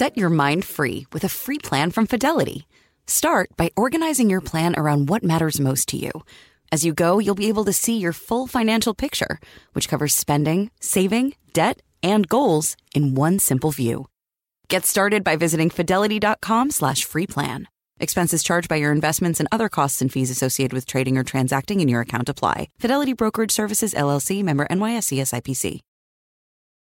Set your mind free with a free plan from Fidelity. Start by organizing your plan around what matters most to you. As you go, you'll be able to see your full financial picture, which covers spending, saving, debt, and goals in one simple view. Get started by visiting fidelity.com slash free plan. Expenses charged by your investments and other costs and fees associated with trading or transacting in your account apply. Fidelity Brokerage Services, LLC, member NYSE SIPC.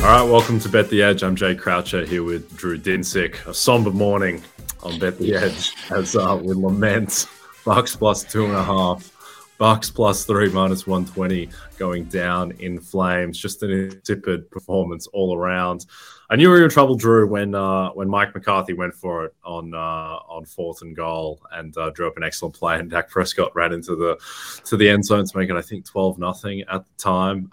All right, welcome to Bet the Edge. I'm Jay Croucher here with Drew Dinsick. A somber morning on Bet the Edge as uh, we lament Bucks plus two and a half, Bucks plus three minus 120 going down in flames. Just an insipid performance all around. I knew we were in trouble, Drew, when uh, when Mike McCarthy went for it on uh, on fourth and goal and uh, drew up an excellent play, and Dak Prescott ran into the to the end zone to make it, I think, twelve nothing at the time.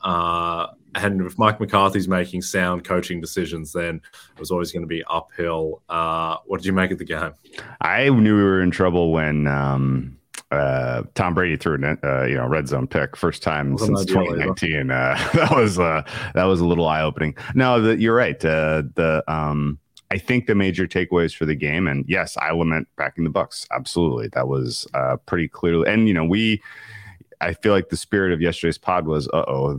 And if Mike McCarthy's making sound coaching decisions, then it was always going to be uphill. Uh, what did you make of the game? I knew we were in trouble when um, uh, Tom Brady threw a uh, you know red zone pick first time since 2019. Uh, that was uh, that was a little eye opening. No, the, you're right. Uh, the um, I think the major takeaways for the game, and yes, I lament backing the Bucks. Absolutely, that was uh, pretty clearly. And you know, we I feel like the spirit of yesterday's pod was, uh oh,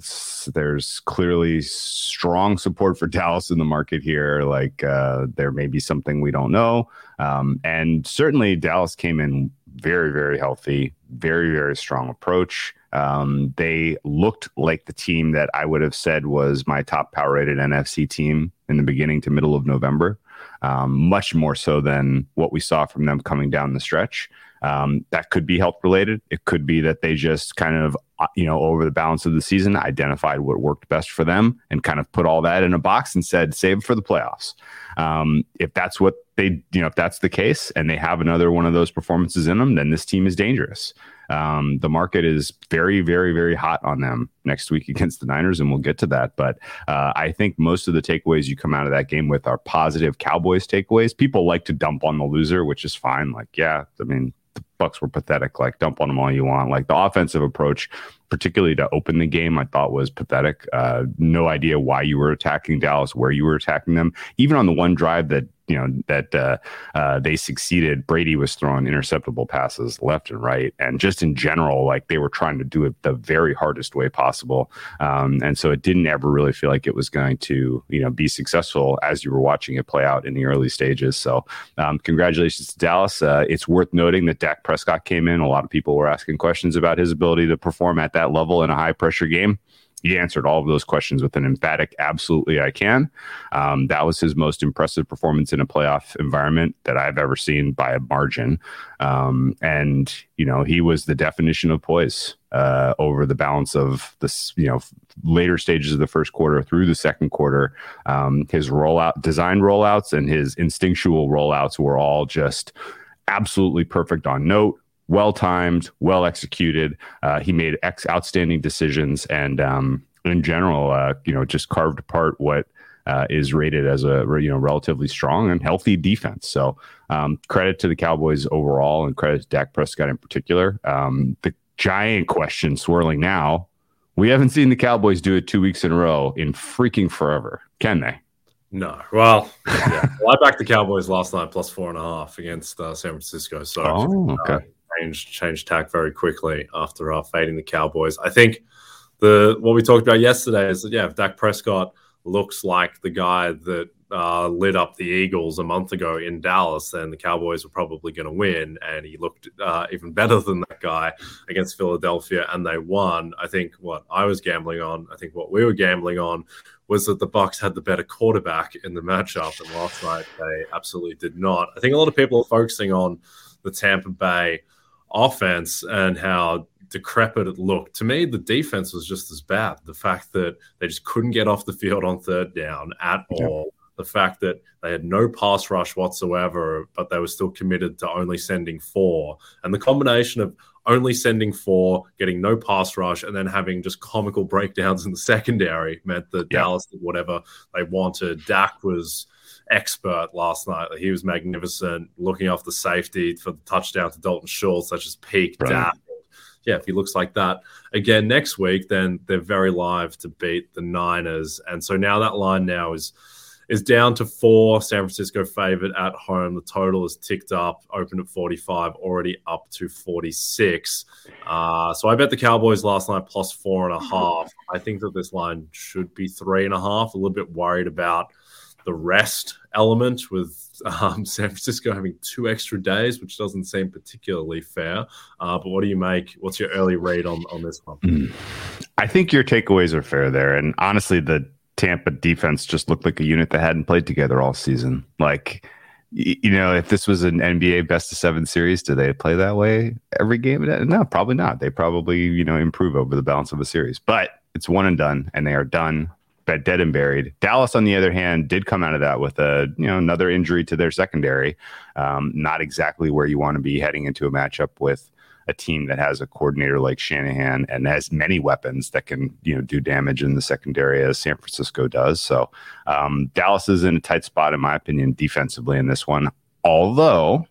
there's clearly strong support for Dallas in the market here. Like uh, there may be something we don't know. Um, and certainly Dallas came in very, very healthy, very, very strong approach. Um, they looked like the team that I would have said was my top power rated NFC team in the beginning to middle of November, um, much more so than what we saw from them coming down the stretch. Um, that could be health related. It could be that they just kind of, uh, you know, over the balance of the season, identified what worked best for them and kind of put all that in a box and said, save for the playoffs. Um, if that's what they, you know, if that's the case and they have another one of those performances in them, then this team is dangerous. Um, the market is very, very, very hot on them next week against the Niners, and we'll get to that. But uh, I think most of the takeaways you come out of that game with are positive Cowboys takeaways. People like to dump on the loser, which is fine. Like, yeah, I mean, Bucks were pathetic. Like, dump on them all you want. Like the offensive approach, particularly to open the game, I thought was pathetic. Uh, no idea why you were attacking Dallas, where you were attacking them. Even on the one drive that you know that uh, uh, they succeeded. Brady was throwing interceptable passes left and right, and just in general, like they were trying to do it the very hardest way possible. Um, and so it didn't ever really feel like it was going to you know be successful as you were watching it play out in the early stages. So um, congratulations to Dallas. Uh, it's worth noting that Dak Prescott came in. A lot of people were asking questions about his ability to perform at that level in a high pressure game he answered all of those questions with an emphatic absolutely i can. Um, that was his most impressive performance in a playoff environment that i've ever seen by a margin. Um, and you know he was the definition of poise uh, over the balance of this you know later stages of the first quarter through the second quarter. Um, his rollout design rollouts and his instinctual rollouts were all just absolutely perfect on note well timed, well executed. Uh, he made ex outstanding decisions, and um, in general, uh, you know, just carved apart what uh, is rated as a you know relatively strong and healthy defense. So um, credit to the Cowboys overall, and credit to Dak Prescott in particular. Um, the giant question swirling now: We haven't seen the Cowboys do it two weeks in a row in freaking forever, can they? No. Well, yeah. well, I backed the Cowboys last night plus four and a half against uh, San Francisco. So, oh, okay. Uh, changed changed tack very quickly after uh, fading the Cowboys. I think the what we talked about yesterday is that yeah, if Dak Prescott looks like the guy that uh, lit up the Eagles a month ago in Dallas, then the Cowboys were probably going to win. And he looked uh, even better than that guy against Philadelphia, and they won. I think what I was gambling on, I think what we were gambling on was that the Bucks had the better quarterback in the matchup, and last night they absolutely did not. I think a lot of people are focusing on the Tampa Bay offense and how decrepit it looked. To me, the defense was just as bad. The fact that they just couldn't get off the field on third down at all. The fact that they had no pass rush whatsoever, but they were still committed to only sending four. And the combination of only sending four, getting no pass rush, and then having just comical breakdowns in the secondary meant that. Dallas did whatever they wanted. Dak was expert last night. He was magnificent, looking off the safety for the touchdown to Dalton Schultz. That's just peak right. Dak yeah, if he looks like that again next week, then they're very live to beat the Niners. And so now that line now is is down to four. San Francisco favored at home. The total is ticked up, opened at 45, already up to 46. Uh, so I bet the Cowboys last night plus four and a half. I think that this line should be three and a half. A little bit worried about the rest element with um, San Francisco having two extra days, which doesn't seem particularly fair. Uh, but what do you make? What's your early read on, on this one? Mm. I think your takeaways are fair there. And honestly, the Tampa defense just looked like a unit that hadn't played together all season. Like, you know, if this was an NBA best of seven series, do they play that way every game? No, probably not. They probably, you know, improve over the balance of a series. But it's one and done, and they are done dead and buried. Dallas, on the other hand, did come out of that with a you know another injury to their secondary. Um, not exactly where you want to be heading into a matchup with a team that has a coordinator like Shanahan and has many weapons that can you know do damage in the secondary as San Francisco does. So um, Dallas is in a tight spot, in my opinion, defensively in this one. Although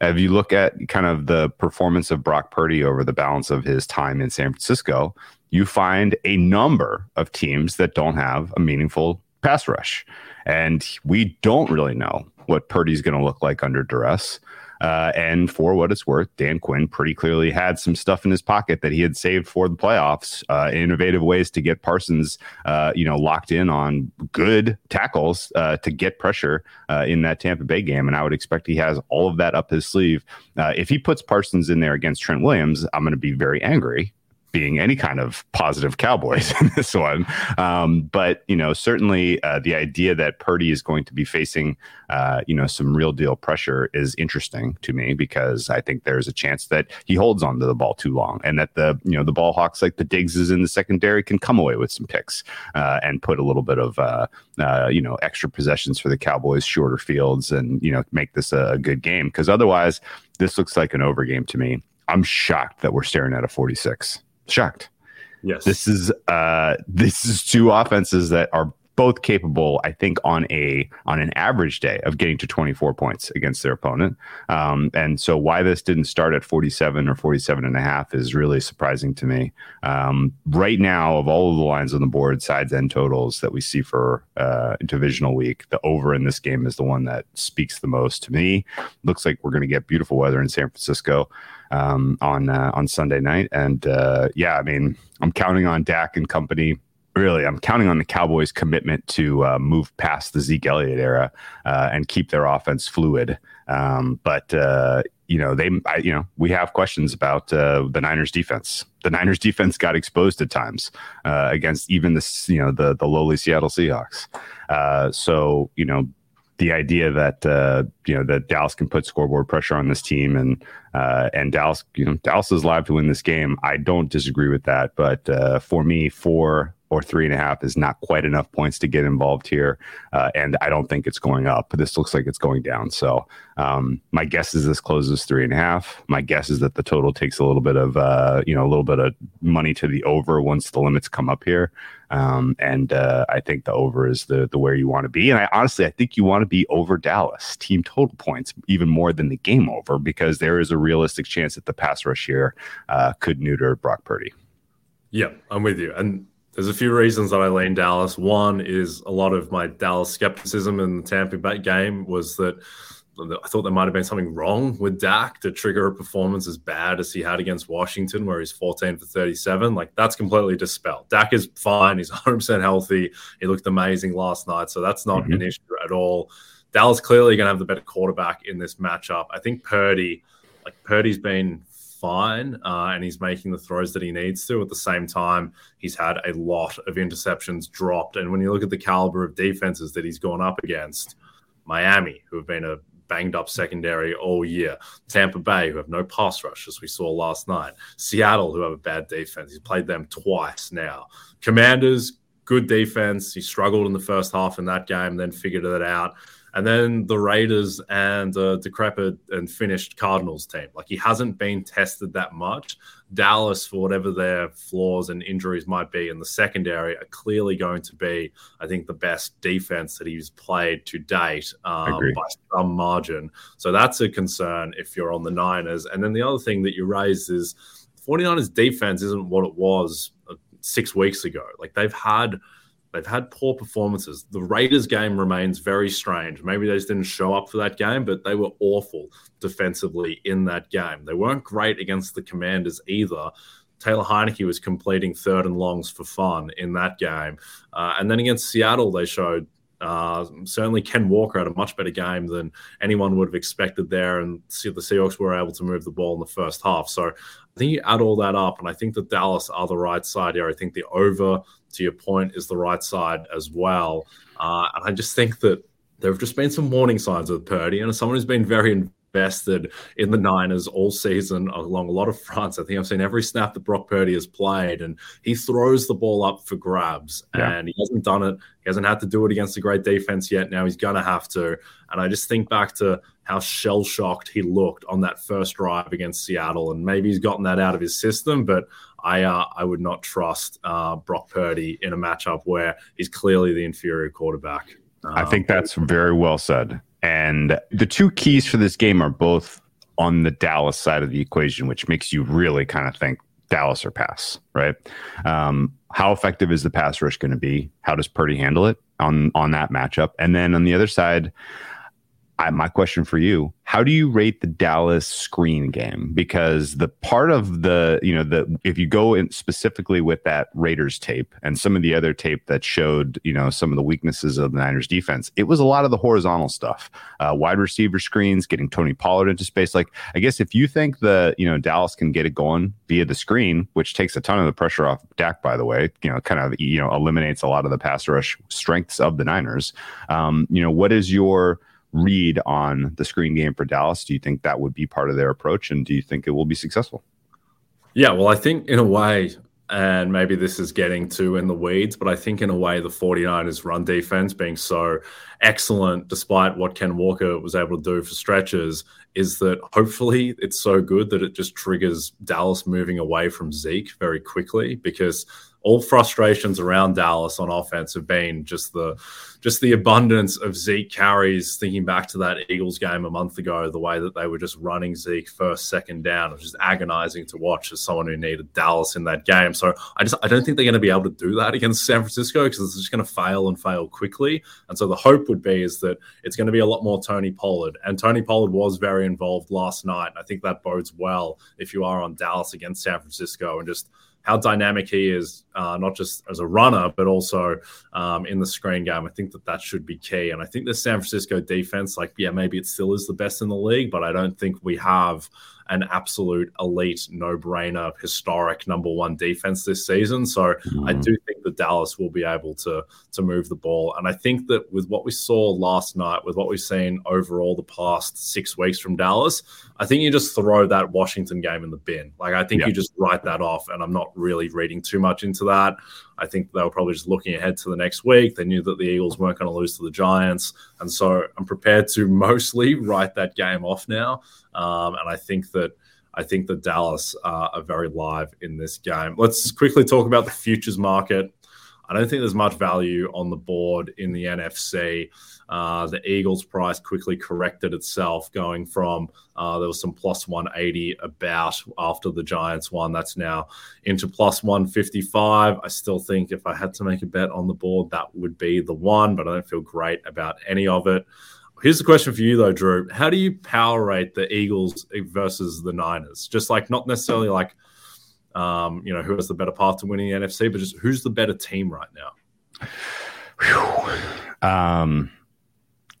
if you look at kind of the performance of Brock Purdy over the balance of his time in San Francisco, you find a number of teams that don't have a meaningful pass rush. And we don't really know what Purdy's going to look like under duress. Uh, and for what it's worth, Dan Quinn pretty clearly had some stuff in his pocket that he had saved for the playoffs, uh, innovative ways to get Parsons, uh, you know, locked in on good tackles uh, to get pressure uh, in that Tampa Bay game. And I would expect he has all of that up his sleeve. Uh, if he puts Parsons in there against Trent Williams, I'm going to be very angry being any kind of positive Cowboys in this one. Um, but you know, certainly uh, the idea that Purdy is going to be facing, uh, you know, some real deal pressure is interesting to me because I think there's a chance that he holds on to the ball too long, and that the you know the ball hawks like the Diggses in the secondary can come away with some picks uh, and put a little bit of uh, uh, you know extra possessions for the Cowboys, shorter fields, and you know make this a, a good game because otherwise this looks like an over game to me. I'm shocked that we're staring at a 46 shocked. Yes. This is uh this is two offenses that are both capable, I think, on a on an average day of getting to 24 points against their opponent. Um, and so why this didn't start at 47 or 47 and a half is really surprising to me. Um, right now, of all of the lines on the board, sides and totals that we see for uh, divisional week, the over in this game is the one that speaks the most to me. Looks like we're going to get beautiful weather in San Francisco um, on uh, on Sunday night. And uh, yeah, I mean, I'm counting on Dak and company. Really, I'm counting on the Cowboys' commitment to uh, move past the Zeke Elliott era uh, and keep their offense fluid. Um, but uh, you know, they, I, you know, we have questions about uh, the Niners' defense. The Niners' defense got exposed at times uh, against even the, you know, the the lowly Seattle Seahawks. Uh, so you know, the idea that uh, you know that Dallas can put scoreboard pressure on this team and uh, and Dallas you know Dallas is live to win this game. I don't disagree with that, but uh, for me, four or three and a half is not quite enough points to get involved here, uh, and I don't think it's going up. This looks like it's going down. So um, my guess is this closes three and a half. My guess is that the total takes a little bit of uh, you know a little bit of money to the over once the limits come up here. Um, and uh, I think the over is the the where you want to be. And I honestly, I think you want to be over Dallas team total points even more than the game over because there is a realistic chance that the pass rush here uh, could neuter Brock Purdy. Yeah, I'm with you. And there's a few reasons that I lean Dallas. One is a lot of my Dallas skepticism in the Tampa Bay game was that I thought there might have been something wrong with Dak to trigger a performance as bad as he had against Washington, where he's 14 for 37. Like that's completely dispelled. Dak is fine. He's 100% healthy. He looked amazing last night. So that's not mm-hmm. an issue at all. Dallas clearly going to have the better quarterback in this matchup. I think Purdy, like Purdy's been fine uh, and he's making the throws that he needs to. At the same time, he's had a lot of interceptions dropped. And when you look at the caliber of defenses that he's gone up against, Miami, who have been a banged up secondary all year. Tampa Bay, who have no pass rush, as we saw last night. Seattle, who have a bad defense. He's played them twice now. Commanders, good defense. He struggled in the first half in that game, then figured it out and then the Raiders and the decrepit and finished Cardinals team. Like he hasn't been tested that much. Dallas, for whatever their flaws and injuries might be in the secondary, are clearly going to be, I think, the best defense that he's played to date um, by some margin. So that's a concern if you're on the Niners. And then the other thing that you raised is 49ers defense isn't what it was uh, six weeks ago. Like they've had – They've had poor performances. The Raiders game remains very strange. Maybe they just didn't show up for that game, but they were awful defensively in that game. They weren't great against the Commanders either. Taylor Heinicke was completing third and longs for fun in that game. Uh, and then against Seattle, they showed uh, certainly Ken Walker had a much better game than anyone would have expected there. And the Seahawks were able to move the ball in the first half. So I think you add all that up, and I think that Dallas are the right side here. I think the over, to your point, is the right side as well. Uh, and I just think that there have just been some warning signs with Purdy, and as someone who's been very invested in the Niners all season along a lot of fronts. I think I've seen every snap that Brock Purdy has played, and he throws the ball up for grabs, yeah. and he hasn't done it. He hasn't had to do it against a great defense yet. Now he's gonna have to. And I just think back to how shell shocked he looked on that first drive against Seattle, and maybe he's gotten that out of his system, but. I uh, I would not trust uh, Brock Purdy in a matchup where he's clearly the inferior quarterback. I think that's very well said. And the two keys for this game are both on the Dallas side of the equation, which makes you really kind of think Dallas or pass, right? Um, how effective is the pass rush going to be? How does Purdy handle it on on that matchup? And then on the other side, I, my question for you how do you rate the dallas screen game? Because the part of the you know the if you go in specifically with that raiders tape and some of the other tape that showed you know some of the weaknesses of the niners defense it was a lot of the horizontal stuff uh, wide receiver screens getting tony pollard into space. Like i guess if you think the you know dallas can get it going via the screen which takes a ton of the pressure off dak by the way you know kind of you know eliminates a lot of the pass rush strengths of the niners um, you know what is your read on the screen game for Dallas? Do you think that would be part of their approach, and do you think it will be successful? Yeah, well, I think in a way, and maybe this is getting too in the weeds, but I think in a way the 49ers run defense being so excellent, despite what Ken Walker was able to do for stretches, is that hopefully it's so good that it just triggers Dallas moving away from Zeke very quickly because all frustrations around Dallas on offense have been just the just the abundance of Zeke carries. Thinking back to that Eagles game a month ago, the way that they were just running Zeke first, second down, it was just agonizing to watch as someone who needed Dallas in that game. So I just I don't think they're going to be able to do that against San Francisco because it's just going to fail and fail quickly. And so the hope would be is that it's going to be a lot more Tony Pollard. And Tony Pollard was very involved last night. I think that bodes well if you are on Dallas against San Francisco and just how dynamic he is, uh, not just as a runner, but also um, in the screen game. I think that that should be key. And I think the San Francisco defense, like, yeah, maybe it still is the best in the league, but I don't think we have an absolute elite, no brainer, historic number one defense this season. So mm-hmm. I do think that Dallas will be able to to move the ball. And I think that with what we saw last night, with what we've seen overall the past six weeks from Dallas, I think you just throw that Washington game in the bin. Like I think you just write that off. And I'm not really reading too much into that. I think they were probably just looking ahead to the next week. They knew that the Eagles weren't going to lose to the Giants. And so I'm prepared to mostly write that game off now. Um, and I think that I think that Dallas uh, are very live in this game. Let's quickly talk about the futures market. I don't think there's much value on the board in the NFC. Uh, the Eagles price quickly corrected itself, going from uh, there was some plus 180 about after the Giants won. That's now into plus 155. I still think if I had to make a bet on the board, that would be the one, but I don't feel great about any of it. Here's the question for you though, Drew. How do you power rate the Eagles versus the Niners? Just like not necessarily like um, you know, who has the better path to winning the NFC, but just who's the better team right now? Um,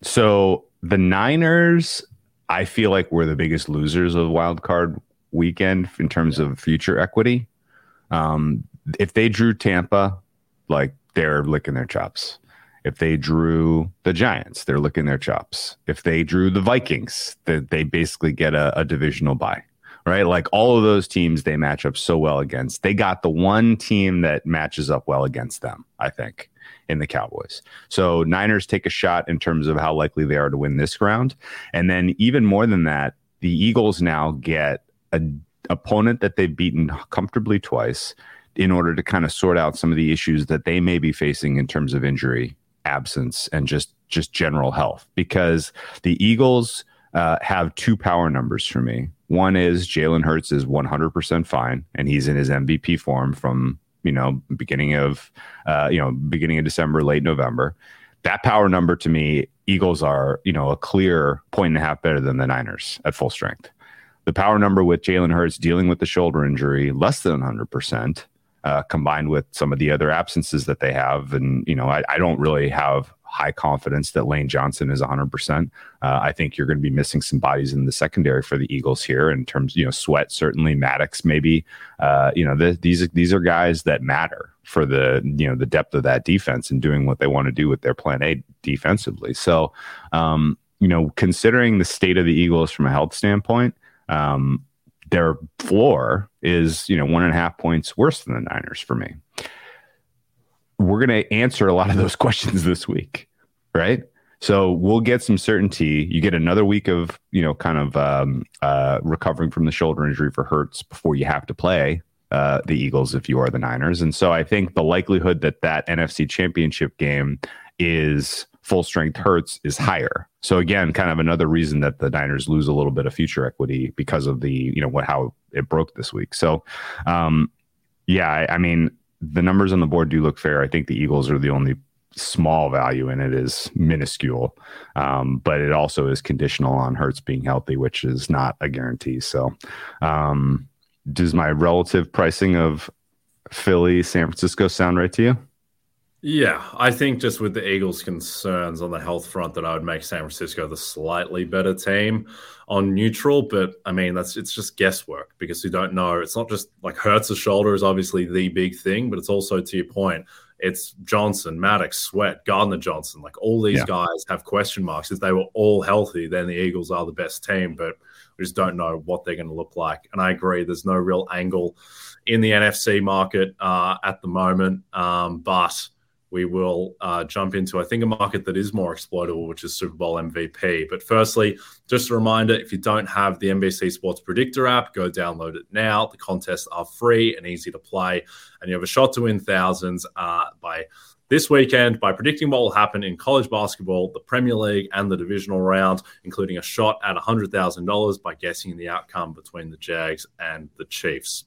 so the Niners, I feel like we're the biggest losers of wild card weekend in terms yeah. of future equity. Um, if they drew Tampa, like they're licking their chops. If they drew the Giants, they're licking their chops. If they drew the Vikings, they, they basically get a, a divisional bye right? Like all of those teams they match up so well against. They got the one team that matches up well against them, I think, in the Cowboys. So Niners take a shot in terms of how likely they are to win this round. And then even more than that, the Eagles now get an opponent that they've beaten comfortably twice in order to kind of sort out some of the issues that they may be facing in terms of injury, absence, and just just general health. Because the Eagles uh, have two power numbers for me. One is Jalen Hurts is 100% fine, and he's in his MVP form from you know beginning of uh, you know beginning of December, late November. That power number to me, Eagles are you know a clear point and a half better than the Niners at full strength. The power number with Jalen Hurts dealing with the shoulder injury, less than 100%. Uh, combined with some of the other absences that they have. And, you know, I, I, don't really have high confidence that Lane Johnson is 100%. Uh, I think you're going to be missing some bodies in the secondary for the Eagles here in terms, you know, Sweat certainly, Maddox maybe. Uh, you know, the, these these are guys that matter for the you know the depth of that defense and doing what they want to do with their plan A defensively. So, um, you know, considering the state of the Eagles from a health standpoint. Um, their floor is, you know, one and a half points worse than the Niners for me we're going to answer a lot of those questions this week, right? So we'll get some certainty. You get another week of, you know, kind of um, uh, recovering from the shoulder injury for Hurts before you have to play uh, the Eagles if you are the Niners. And so I think the likelihood that that NFC Championship game is full strength Hurts is higher. So again, kind of another reason that the Niners lose a little bit of future equity because of the, you know, what how it broke this week. So, um, yeah, I, I mean, the numbers on the board do look fair. I think the Eagles are the only small value in it is minuscule, um, but it also is conditional on Hurts being healthy, which is not a guarantee. So, um, does my relative pricing of Philly, San Francisco sound right to you? Yeah, I think just with the Eagles' concerns on the health front, that I would make San Francisco the slightly better team on neutral. But I mean, that's it's just guesswork because you don't know. It's not just like Hurts' shoulder is obviously the big thing, but it's also to your point. It's Johnson, Maddox, Sweat, Gardner Johnson. Like all these yeah. guys have question marks. If they were all healthy, then the Eagles are the best team. But we just don't know what they're going to look like. And I agree, there's no real angle in the NFC market uh, at the moment. Um, but we will uh, jump into, I think, a market that is more exploitable, which is Super Bowl MVP. But firstly, just a reminder if you don't have the NBC Sports Predictor app, go download it now. The contests are free and easy to play, and you have a shot to win thousands uh, by this weekend by predicting what will happen in college basketball, the Premier League, and the divisional round, including a shot at $100,000 by guessing the outcome between the Jags and the Chiefs.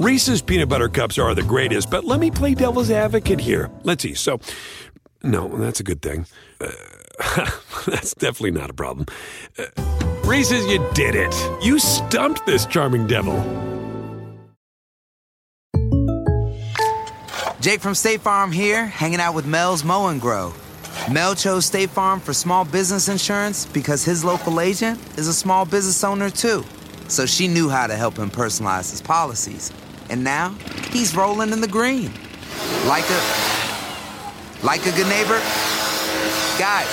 Reese's peanut butter cups are the greatest, but let me play devil's advocate here. Let's see. So, no, that's a good thing. Uh, that's definitely not a problem. Uh, Reese's, you did it. You stumped this charming devil. Jake from State Farm here, hanging out with Mel's Mow and Grow. Mel chose State Farm for small business insurance because his local agent is a small business owner too. So she knew how to help him personalize his policies. And now he's rolling in the green. Like a like a good neighbor. Guys,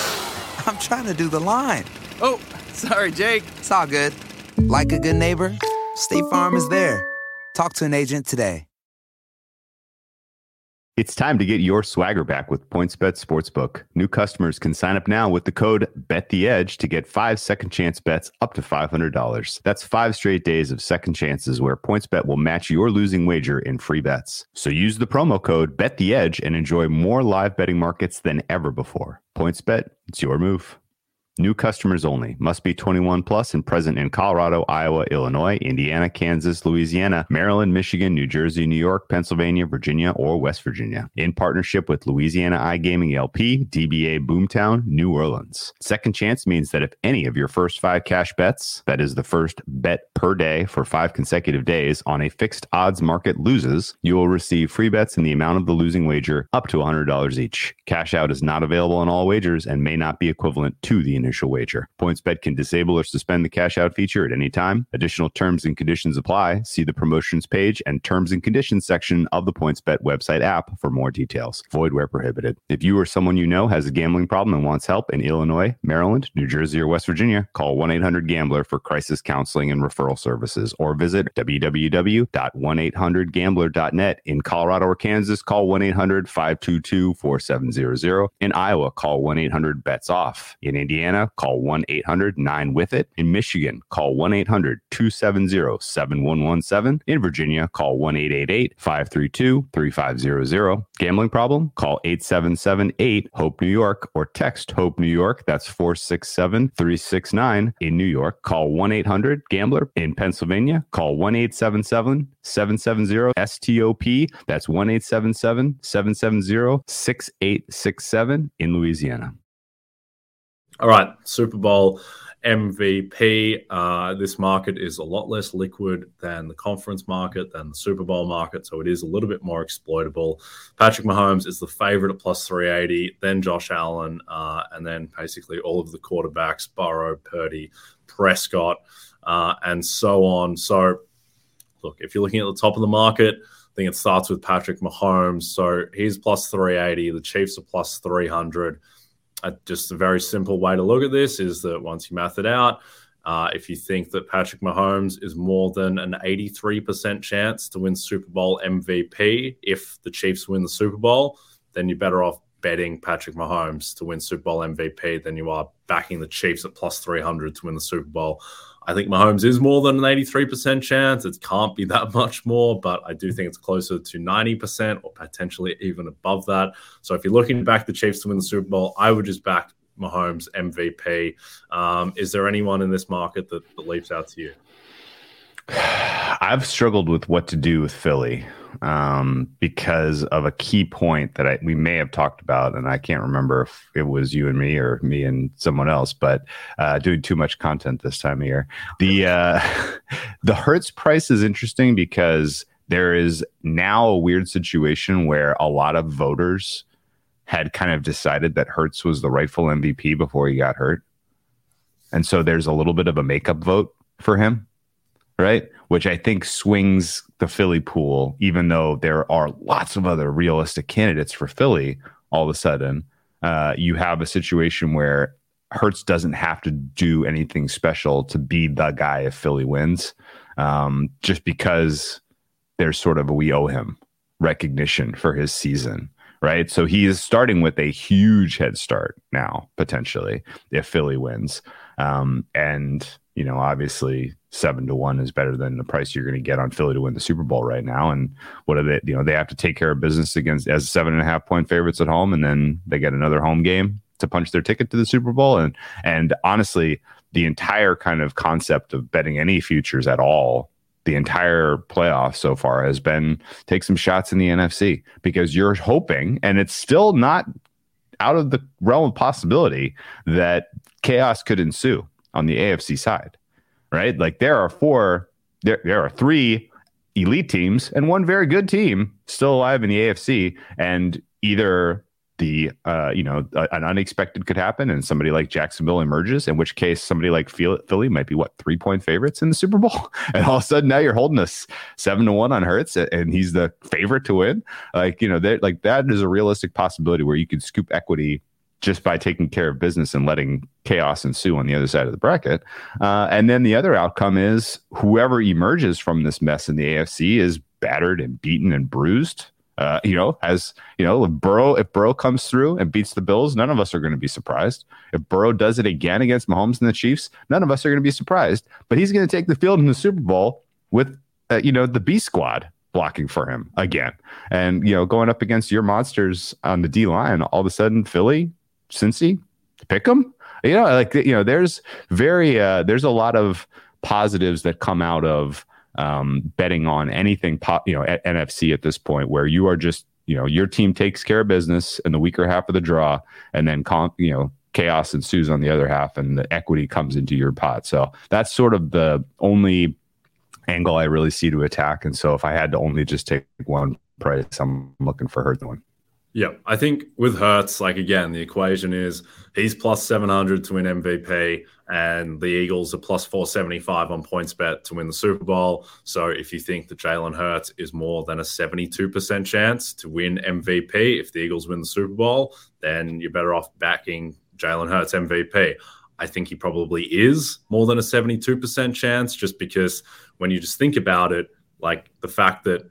I'm trying to do the line. Oh, sorry, Jake. It's all good. Like a good neighbor, State Farm is there. Talk to an agent today. It's time to get your swagger back with PointsBet Sportsbook. New customers can sign up now with the code BetTheEdge to get five second chance bets up to $500. That's five straight days of second chances where PointsBet will match your losing wager in free bets. So use the promo code BetTheEdge and enjoy more live betting markets than ever before. PointsBet, it's your move. New customers only. Must be 21 plus and present in Colorado, Iowa, Illinois, Indiana, Kansas, Louisiana, Maryland, Michigan, New Jersey, New York, Pennsylvania, Virginia, or West Virginia. In partnership with Louisiana iGaming LP, DBA Boomtown, New Orleans. Second chance means that if any of your first five cash bets, that is the first bet per day for five consecutive days on a fixed odds market loses, you will receive free bets in the amount of the losing wager up to $100 each. Cash out is not available on all wagers and may not be equivalent to the initial wager. PointsBet can disable or suspend the cash out feature at any time. Additional terms and conditions apply. See the promotions page and terms and conditions section of the PointsBet website app for more details. Void where prohibited. If you or someone you know has a gambling problem and wants help in Illinois, Maryland, New Jersey, or West Virginia, call 1 800 Gambler for crisis counseling and referral services or visit www.1800Gambler.net. In Colorado or Kansas, call 1 800 522 4700. In Iowa, call 1 800 BETS OFF. In Indiana, call 1 800 9 with it. In Michigan, call 1 800 270 7117. In Virginia, call 1 888 532 3500. Gambling problem? Call 877 8 HOPE New York or text HOPE New York. That's 467 369. In New York, call 1 800 Gambler. In Pennsylvania, call 1 877 770 STOP. That's 1 877 770 6867. In Louisiana. All right, Super Bowl MVP. Uh, this market is a lot less liquid than the conference market, than the Super Bowl market, so it is a little bit more exploitable. Patrick Mahomes is the favorite at plus 380, then Josh Allen, uh, and then basically all of the quarterbacks Burrow, Purdy, Prescott, uh, and so on. So, look, if you're looking at the top of the market, I think it starts with Patrick Mahomes. So he's plus 380, the Chiefs are plus 300 just a very simple way to look at this is that once you math it out, uh, if you think that Patrick Mahomes is more than an 83% chance to win Super Bowl MVP if the Chiefs win the Super Bowl, then you're better off betting Patrick Mahomes to win Super Bowl MVP than you are backing the Chiefs at plus 300 to win the Super Bowl. I think Mahomes is more than an 83% chance. It can't be that much more, but I do think it's closer to 90% or potentially even above that. So if you're looking to back the Chiefs to win the Super Bowl, I would just back Mahomes MVP. Um, is there anyone in this market that, that leaps out to you? I've struggled with what to do with Philly um, because of a key point that I, we may have talked about, and I can't remember if it was you and me or me and someone else. But uh, doing too much content this time of year, the uh, the Hurts price is interesting because there is now a weird situation where a lot of voters had kind of decided that Hurts was the rightful MVP before he got hurt, and so there's a little bit of a makeup vote for him right? Which I think swings the Philly pool, even though there are lots of other realistic candidates for Philly. All of a sudden, uh, you have a situation where Hurts doesn't have to do anything special to be the guy if Philly wins, um, just because there's sort of a we owe him recognition for his season, right? So he is starting with a huge head start now, potentially, if Philly wins. Um, and, you know, obviously seven to one is better than the price you're going to get on Philly to win the Super Bowl right now. And what are they? You know, they have to take care of business against as seven and a half point favorites at home, and then they get another home game to punch their ticket to the Super Bowl. And and honestly, the entire kind of concept of betting any futures at all. The entire playoff so far has been take some shots in the NFC because you're hoping, and it's still not out of the realm of possibility that chaos could ensue on the AFC side right? Like there are four, there, there are three elite teams and one very good team still alive in the AFC. And either the uh, you know an unexpected could happen and somebody like Jacksonville emerges, in which case somebody like Philly might be what three point favorites in the Super Bowl, and all of a sudden now you're holding us seven to one on Hurts, and he's the favorite to win. Like you know, like that is a realistic possibility where you could scoop equity just by taking care of business and letting chaos ensue on the other side of the bracket. Uh, and then the other outcome is whoever emerges from this mess in the AFC is battered and beaten and bruised Uh, you know, as you know, if Burrow if Burrow comes through and beats the Bills, none of us are going to be surprised. If Burrow does it again against Mahomes and the Chiefs, none of us are going to be surprised. But he's going to take the field in the Super Bowl with uh, you know the B squad blocking for him again, and you know going up against your monsters on the D line. All of a sudden, Philly, Cincy, pick them. You know, like you know, there's very uh, there's a lot of positives that come out of um, betting on anything, po- you know, at NFC at this point, where you are just, you know, your team takes care of business in the weaker half of the draw, and then, con- you know, chaos ensues on the other half, and the equity comes into your pot. So that's sort of the only angle I really see to attack. And so if I had to only just take one price, I'm looking for Hurts one. Yeah, I think with Hurts, like again, the equation is he's plus 700 to win MVP, and the Eagles are plus 475 on PointsBet to win the Super Bowl. So if you think that Jalen Hurts is more than a 72% chance to win MVP if the Eagles win the Super Bowl, then you're better off backing Jalen Hurts MVP. I think he probably is more than a 72% chance just because when you just think about it, like the fact that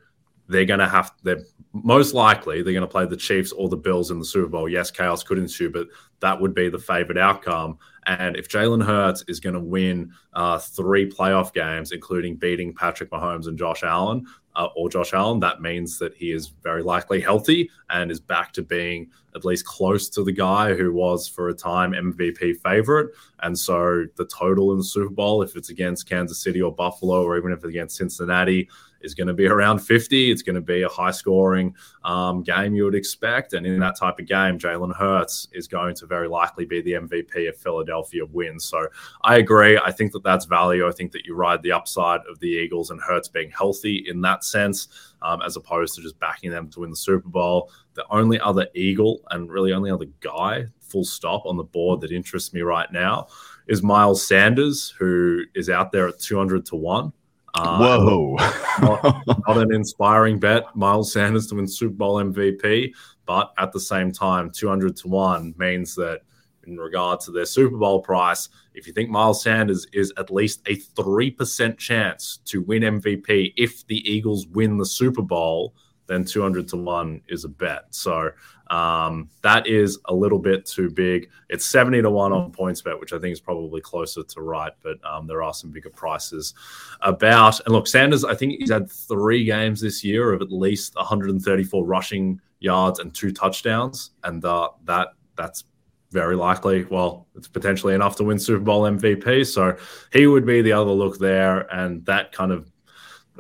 they're going to have they're most likely they're going to play the Chiefs or the Bills in the Super Bowl. Yes, chaos could ensue, but that would be the favorite outcome. And if Jalen Hurts is going to win uh, three playoff games, including beating Patrick Mahomes and Josh Allen, uh, or Josh Allen, that means that he is very likely healthy and is back to being at least close to the guy who was for a time MVP favorite. And so the total in the Super Bowl, if it's against Kansas City or Buffalo, or even if it's against Cincinnati, is going to be around 50. It's going to be a high scoring um, game you would expect. And in that type of game, Jalen Hurts is going to very likely be the MVP if Philadelphia wins. So I agree. I think that that's value. I think that you ride the upside of the Eagles and Hurts being healthy in that sense, um, as opposed to just backing them to win the Super Bowl. The only other Eagle and really only other guy, full stop, on the board that interests me right now is Miles Sanders, who is out there at 200 to 1. Uh, Whoa. not, not, an inspiring bet, Miles Sanders to win Super Bowl MVP, but at the same time, 200 to 1 means that in regard to their Super Bowl price, if you think Miles Sanders is at least a 3% chance to win MVP if the Eagles win the Super Bowl, then 200 to 1 is a bet. So um, that is a little bit too big. It's 70 to 1 on PointsBet, which I think is probably closer to right, but um, there are some bigger prices about. And look, Sanders, I think he's had three games this year of at least 134 rushing yards and two touchdowns. And uh, that that's very likely. Well, it's potentially enough to win Super Bowl MVP. So he would be the other look there. And that kind of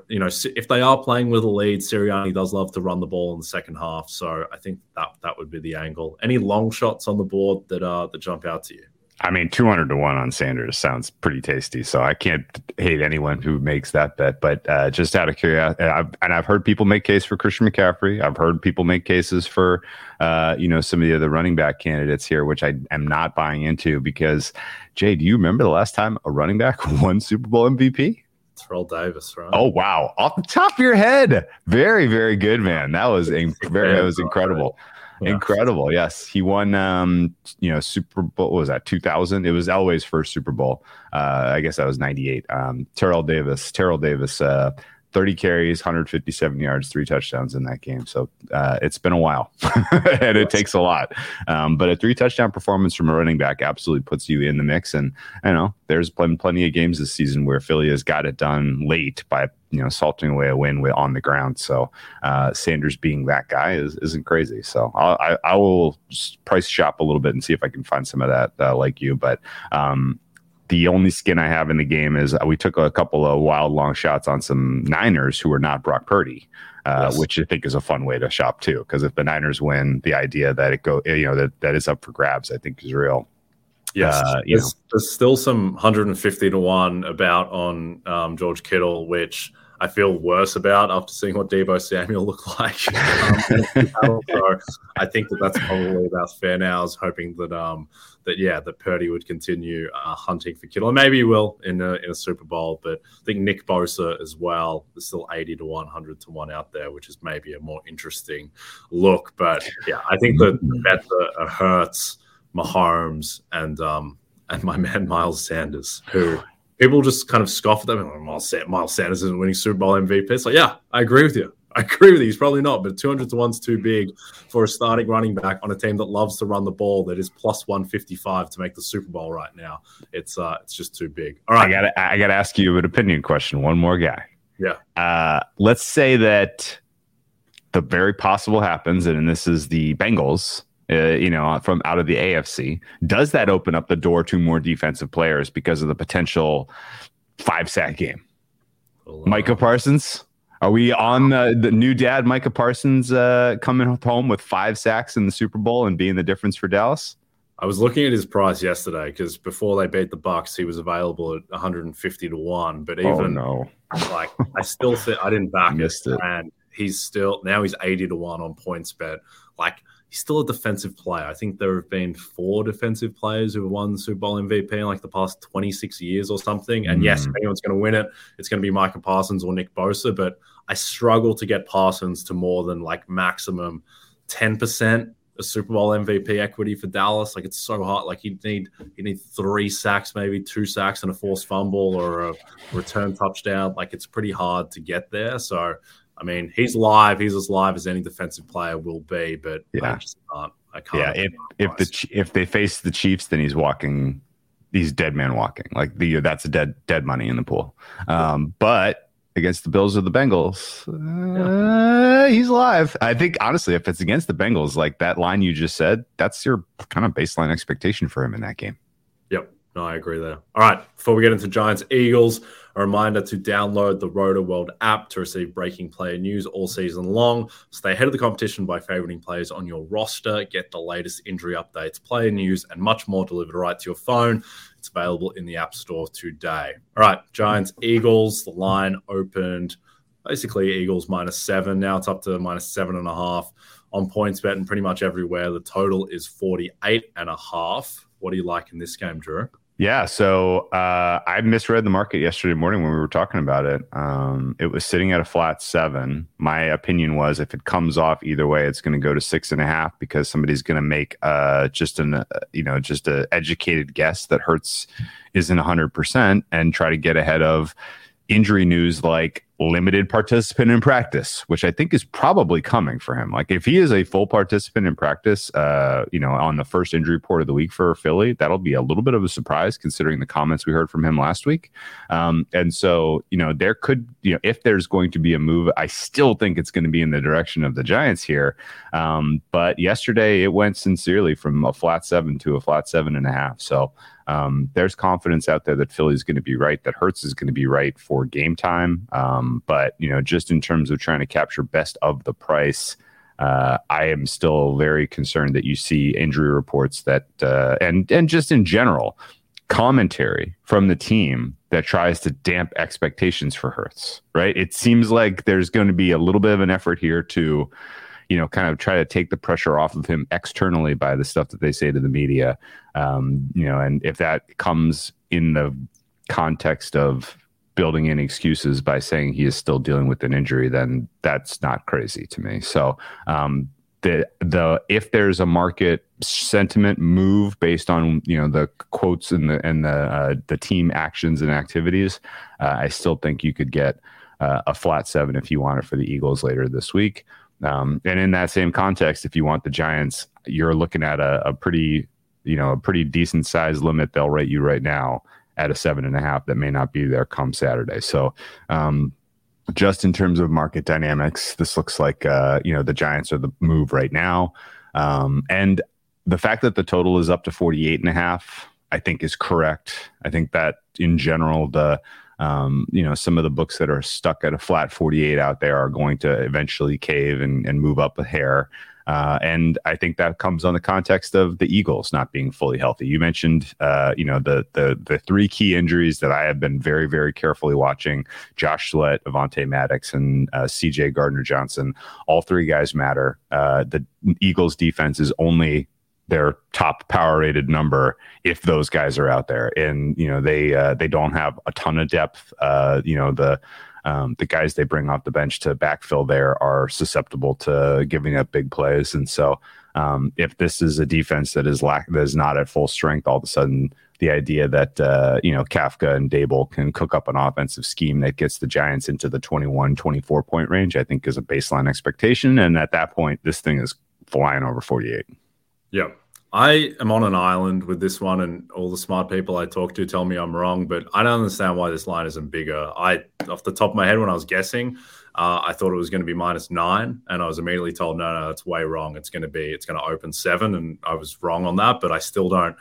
you know, if they are playing with a lead, Sirianni does love to run the ball in the second half. So I think that that would be the angle. Any long shots on the board that uh that jump out to you? I mean, 200 to 1 on Sanders sounds pretty tasty. So I can't hate anyone who makes that bet. But uh, just out of curiosity, I've, and I've heard people make case for Christian McCaffrey. I've heard people make cases for, uh, you know, some of the other running back candidates here, which I am not buying into because, Jay, do you remember the last time a running back won Super Bowl MVP? Terrell Davis, right? Oh wow, off the top of your head, very very good, man. That was a, very that was incredible. Yeah. Incredible. Yes. He won um, you know, Super Bowl was that 2000? It was Elway's first Super Bowl. Uh, I guess that was 98. Um, Terrell Davis, Terrell Davis uh, 30 carries, 157 yards, three touchdowns in that game. So uh, it's been a while, and it takes a lot. Um, but a three touchdown performance from a running back absolutely puts you in the mix. And I know there's been plenty of games this season where Philly has got it done late by you know salting away a win with, on the ground. So uh, Sanders being that guy is isn't crazy. So I'll, I, I will price shop a little bit and see if I can find some of that uh, like you. But um, the only skin I have in the game is uh, we took a couple of wild long shots on some Niners who are not Brock Purdy, uh, yes. which I think is a fun way to shop too. Because if the Niners win, the idea that it go, you know, that that is up for grabs, I think is real. Yes, uh, there's, there's, still some 150 to one about on um, George Kittle, which I feel worse about after seeing what Deebo Samuel looked like. um, so I think that that's probably about fair now. I was hoping that um, that yeah, that Purdy would continue uh, hunting for Kittle, maybe he will in a, in a Super Bowl. But I think Nick Bosa as well is still eighty to one hundred to one out there, which is maybe a more interesting look. But yeah, I think that the bet uh, Hurts, Mahomes, and um, and my man Miles Sanders, who people just kind of scoff at them. Miles, Miles Sanders isn't winning Super Bowl MVP. It's like, yeah, I agree with you. I agree with you. He's probably not, but 200 to one's too big for a starting running back on a team that loves to run the ball that is plus 155 to make the Super Bowl right now. It's uh, it's just too big. All right, I got I got to ask you an opinion question. One more guy. Yeah. Uh, let's say that the very possible happens, and this is the Bengals. Uh, you know, from out of the AFC, does that open up the door to more defensive players because of the potential five sack game? Micah Parsons. Are we on the, the new dad, Micah Parsons, uh, coming home with five sacks in the Super Bowl and being the difference for Dallas? I was looking at his price yesterday because before they beat the Bucks, he was available at 150 to one. But Oh, even no. like, I still think I didn't back Missed it. and he's still now he's 80 to one on PointsBet. Like he's still a defensive player. I think there have been four defensive players who have won the Super Bowl MVP in like the past 26 years or something. And yes, mm. if anyone's going to win it, it's going to be Micah Parsons or Nick Bosa. But I struggle to get Parsons to more than like maximum 10% a Super Bowl MVP equity for Dallas. Like it's so hard. Like you need you need three sacks, maybe two sacks and a forced fumble or a return touchdown. Like it's pretty hard to get there. So I mean, he's live. He's as live as any defensive player will be. But yeah. I Yeah. just can't. I can't. Yeah, if if the if they face the Chiefs, then he's walking. He's dead man walking. Like the that's a dead dead money in the pool. Um, but against the Bills or the Bengals, uh, he's alive. I think honestly, if it's against the Bengals, like that line you just said, that's your kind of baseline expectation for him in that game. Yep. No, I agree there. All right. Before we get into Giants Eagles, a reminder to download the Rotoworld app to receive breaking player news all season long. Stay ahead of the competition by favoriting players on your roster. Get the latest injury updates, player news, and much more delivered right to your phone. It's available in the App Store today. All right. Giants Eagles. The line opened basically Eagles minus seven. Now it's up to minus seven and a half on PointsBet and pretty much everywhere. The total is 48 and a half. What do you like in this game, Drew? Yeah, so uh, I misread the market yesterday morning when we were talking about it. Um, it was sitting at a flat seven. My opinion was if it comes off either way, it's going to go to six and a half because somebody's going to make uh, just an uh, you know just a educated guess that Hurts isn't hundred percent and try to get ahead of injury news like limited participant in practice, which I think is probably coming for him. Like if he is a full participant in practice, uh, you know, on the first injury report of the week for Philly, that'll be a little bit of a surprise considering the comments we heard from him last week. Um, and so, you know, there could, you know, if there's going to be a move, I still think it's going to be in the direction of the Giants here. Um, but yesterday it went sincerely from a flat seven to a flat seven and a half. So um, there's confidence out there that Philly's going to be right, that Hurts is going to be right for game time. Um, but you know, just in terms of trying to capture best of the price, uh, I am still very concerned that you see injury reports that uh, and and just in general commentary from the team that tries to damp expectations for Hurts. Right? It seems like there's going to be a little bit of an effort here to you know, kind of try to take the pressure off of him externally by the stuff that they say to the media. Um, you know, and if that comes in the context of building in excuses by saying he is still dealing with an injury, then that's not crazy to me. So, um, the the if there's a market sentiment move based on you know the quotes and the and the uh, the team actions and activities, uh, I still think you could get uh, a flat seven if you want it for the Eagles later this week. Um, and in that same context, if you want the Giants, you're looking at a, a pretty, you know, a pretty decent size limit they'll rate you right now at a seven and a half that may not be there come Saturday. So, um, just in terms of market dynamics, this looks like uh, you know the Giants are the move right now, um, and the fact that the total is up to 48 and a half, I think is correct. I think that in general the um, you know, some of the books that are stuck at a flat 48 out there are going to eventually cave and, and move up a hair. Uh, and I think that comes on the context of the Eagles not being fully healthy. You mentioned, uh, you know, the the the three key injuries that I have been very very carefully watching: Josh Sweat, Avonte Maddox, and uh, C.J. Gardner Johnson. All three guys matter. Uh, the Eagles defense is only their top power rated number if those guys are out there and you know they uh, they don't have a ton of depth uh, you know the um, the guys they bring off the bench to backfill there are susceptible to giving up big plays. And so, um, if this is a defense that is lack that is not at full strength, all of a sudden the idea that uh, you know Kafka and Daboll can cook up an offensive scheme that gets the Giants into the 21, 24 point range, I think is a baseline expectation. And at that point, this thing is flying over 48. Yeah. I am on an island with this one, and all the smart people I talk to tell me I'm wrong, but I don't understand why this line isn't bigger. I, off the top of my head, when I was guessing, uh, I thought it was going to be minus nine, and I was immediately told, no, no, that's way wrong. It's going to be, it's going to open seven, and I was wrong on that, but I still don't.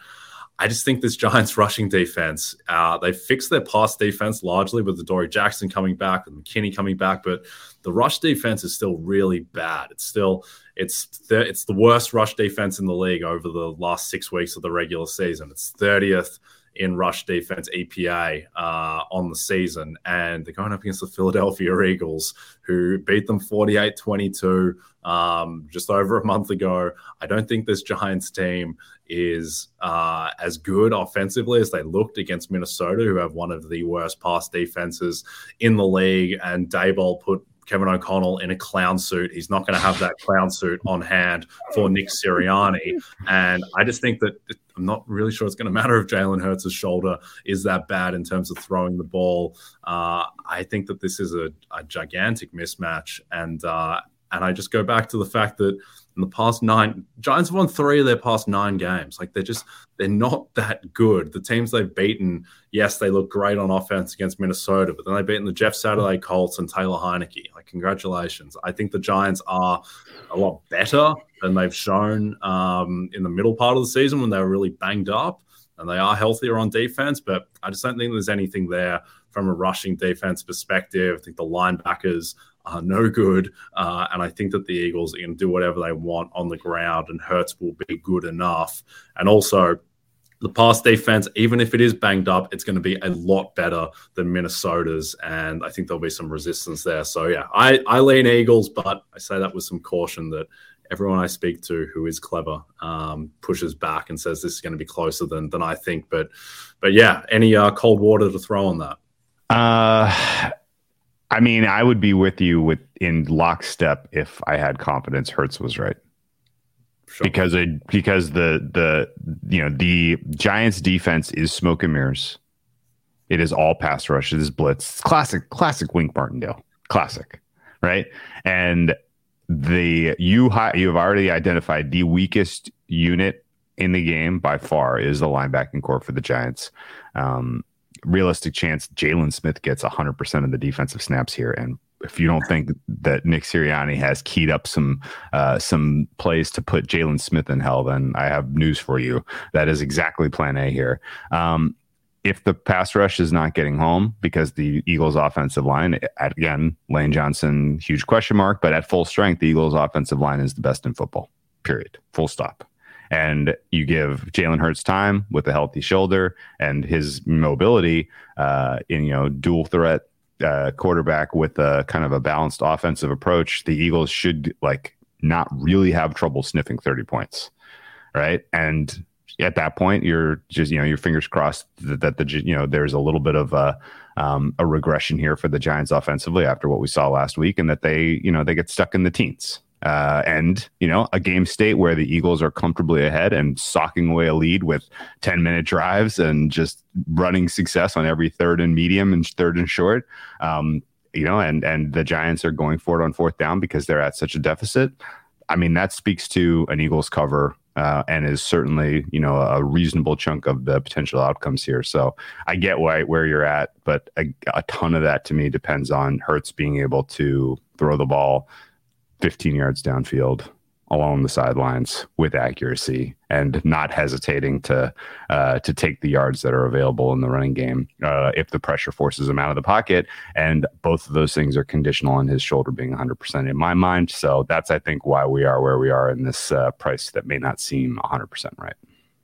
I just think this Giants rushing defense, uh, they fixed their pass defense largely with the Dory Jackson coming back, with McKinney coming back, but the rush defense is still really bad. It's still it's th- it's the worst rush defense in the league over the last six weeks of the regular season. It's 30th in rush defense EPA uh, on the season. And they're going up against the Philadelphia Eagles, who beat them 48 22 um, just over a month ago. I don't think this Giants team is uh, as good offensively as they looked against Minnesota, who have one of the worst pass defenses in the league. And Daboll put Kevin O'Connell in a clown suit. He's not going to have that clown suit on hand for Nick Sirianni. And I just think that I'm not really sure it's going to matter if Jalen Hurts' shoulder is that bad in terms of throwing the ball. Uh, I think that this is a, a gigantic mismatch. And, uh, and I just go back to the fact that in the past nine, Giants have won three of their past nine games. Like they're just, they're not that good. The teams they've beaten, yes, they look great on offense against Minnesota, but then they've beaten the Jeff Saturday Colts and Taylor Heinicke. Like, congratulations. I think the Giants are a lot better than they've shown um, in the middle part of the season when they were really banged up. And they are healthier on defense, but I just don't think there's anything there from a rushing defense perspective. I think the linebackers are no good. Uh, and I think that the Eagles are going to do whatever they want on the ground, and Hurts will be good enough. And also, the pass defense, even if it is banged up, it's going to be a lot better than Minnesota's. And I think there'll be some resistance there. So, yeah, I, I lean Eagles, but I say that with some caution that everyone I speak to who is clever um, pushes back and says this is going to be closer than, than I think. But, but yeah, any uh, cold water to throw on that? Uh, I mean, I would be with you with in lockstep if I had confidence Hurts was right. Sure. Because it, because the the you know the Giants defense is smoke and mirrors. It is all pass rush. It is blitz. Classic, classic Wink Martindale. Classic, right? And the you you have already identified the weakest unit in the game by far is the linebacking corps for the Giants. Um, realistic chance Jaylon Smith gets 100% of the defensive snaps here. And if you don't think that Nick Sirianni has keyed up some uh, some plays to put Jaylon Smith in hell, then I have news for you. That is exactly Plan A here. Um, if the pass rush is not getting home because the Eagles' offensive line, again, Lane Johnson, huge question mark, but at full strength, the Eagles' offensive line is the best in football. Period. Full stop and you give Jalen Hurts time with a healthy shoulder and his mobility uh, in you know dual threat uh, quarterback with a kind of a balanced offensive approach, the Eagles should like not really have trouble sniffing 30 points, right? And at that point, you're just you know your fingers crossed that, that the you know there's a little bit of a um, a regression here for the Giants offensively after what we saw last week, and that they you know they get stuck in the teens uh, and you know a game state where the Eagles are comfortably ahead and socking away a lead with 10 minute drives and just running success on every third and medium and third and short. Um, you know, and and the Giants are going for it on fourth down because they're at such a deficit. I mean, that speaks to an Eagles cover uh, and is certainly you know a reasonable chunk of the potential outcomes here. So I get why where you're at, but a, a ton of that to me depends on Hurts being able to throw the ball 15 yards downfield along the sidelines with accuracy and not hesitating to uh, to take the yards that are available in the running game uh, if the pressure forces him out of the pocket. And both of those things are conditional on his shoulder being 100% in my mind. So that's I think why we are where we are in this uh, price that may not seem 100% right.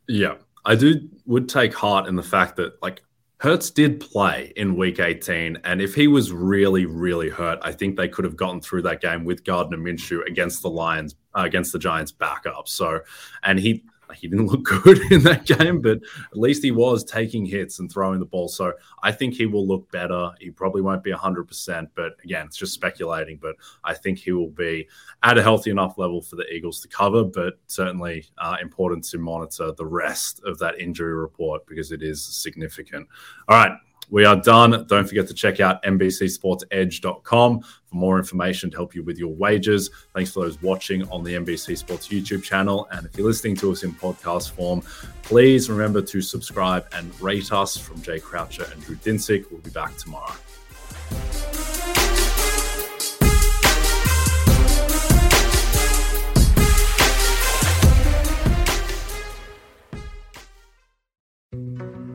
Yeah, I do would take heart in the fact that like Hurts did play in week 18. And if he was really, really hurt, I think they could have gotten through that game with Gardner Minshew against the Lions, uh, against the Giants backup. So, and he, he didn't look good in that game, but at least he was taking hits and throwing the ball. So I think he will look better. He probably won't be 100%, but again, it's just speculating. But I think he will be at a healthy enough level for the Eagles to cover, but certainly uh, important to monitor the rest of that injury report because it is significant. All right. We are done. Don't forget to check out NBCSportsEdge.com for more information to help you with your wagers. Thanks for those watching on the NBC Sports YouTube channel. And if you're listening to us in podcast form, please remember to subscribe and rate us from Jay Croucher and Drew Dinsick. We'll be back tomorrow.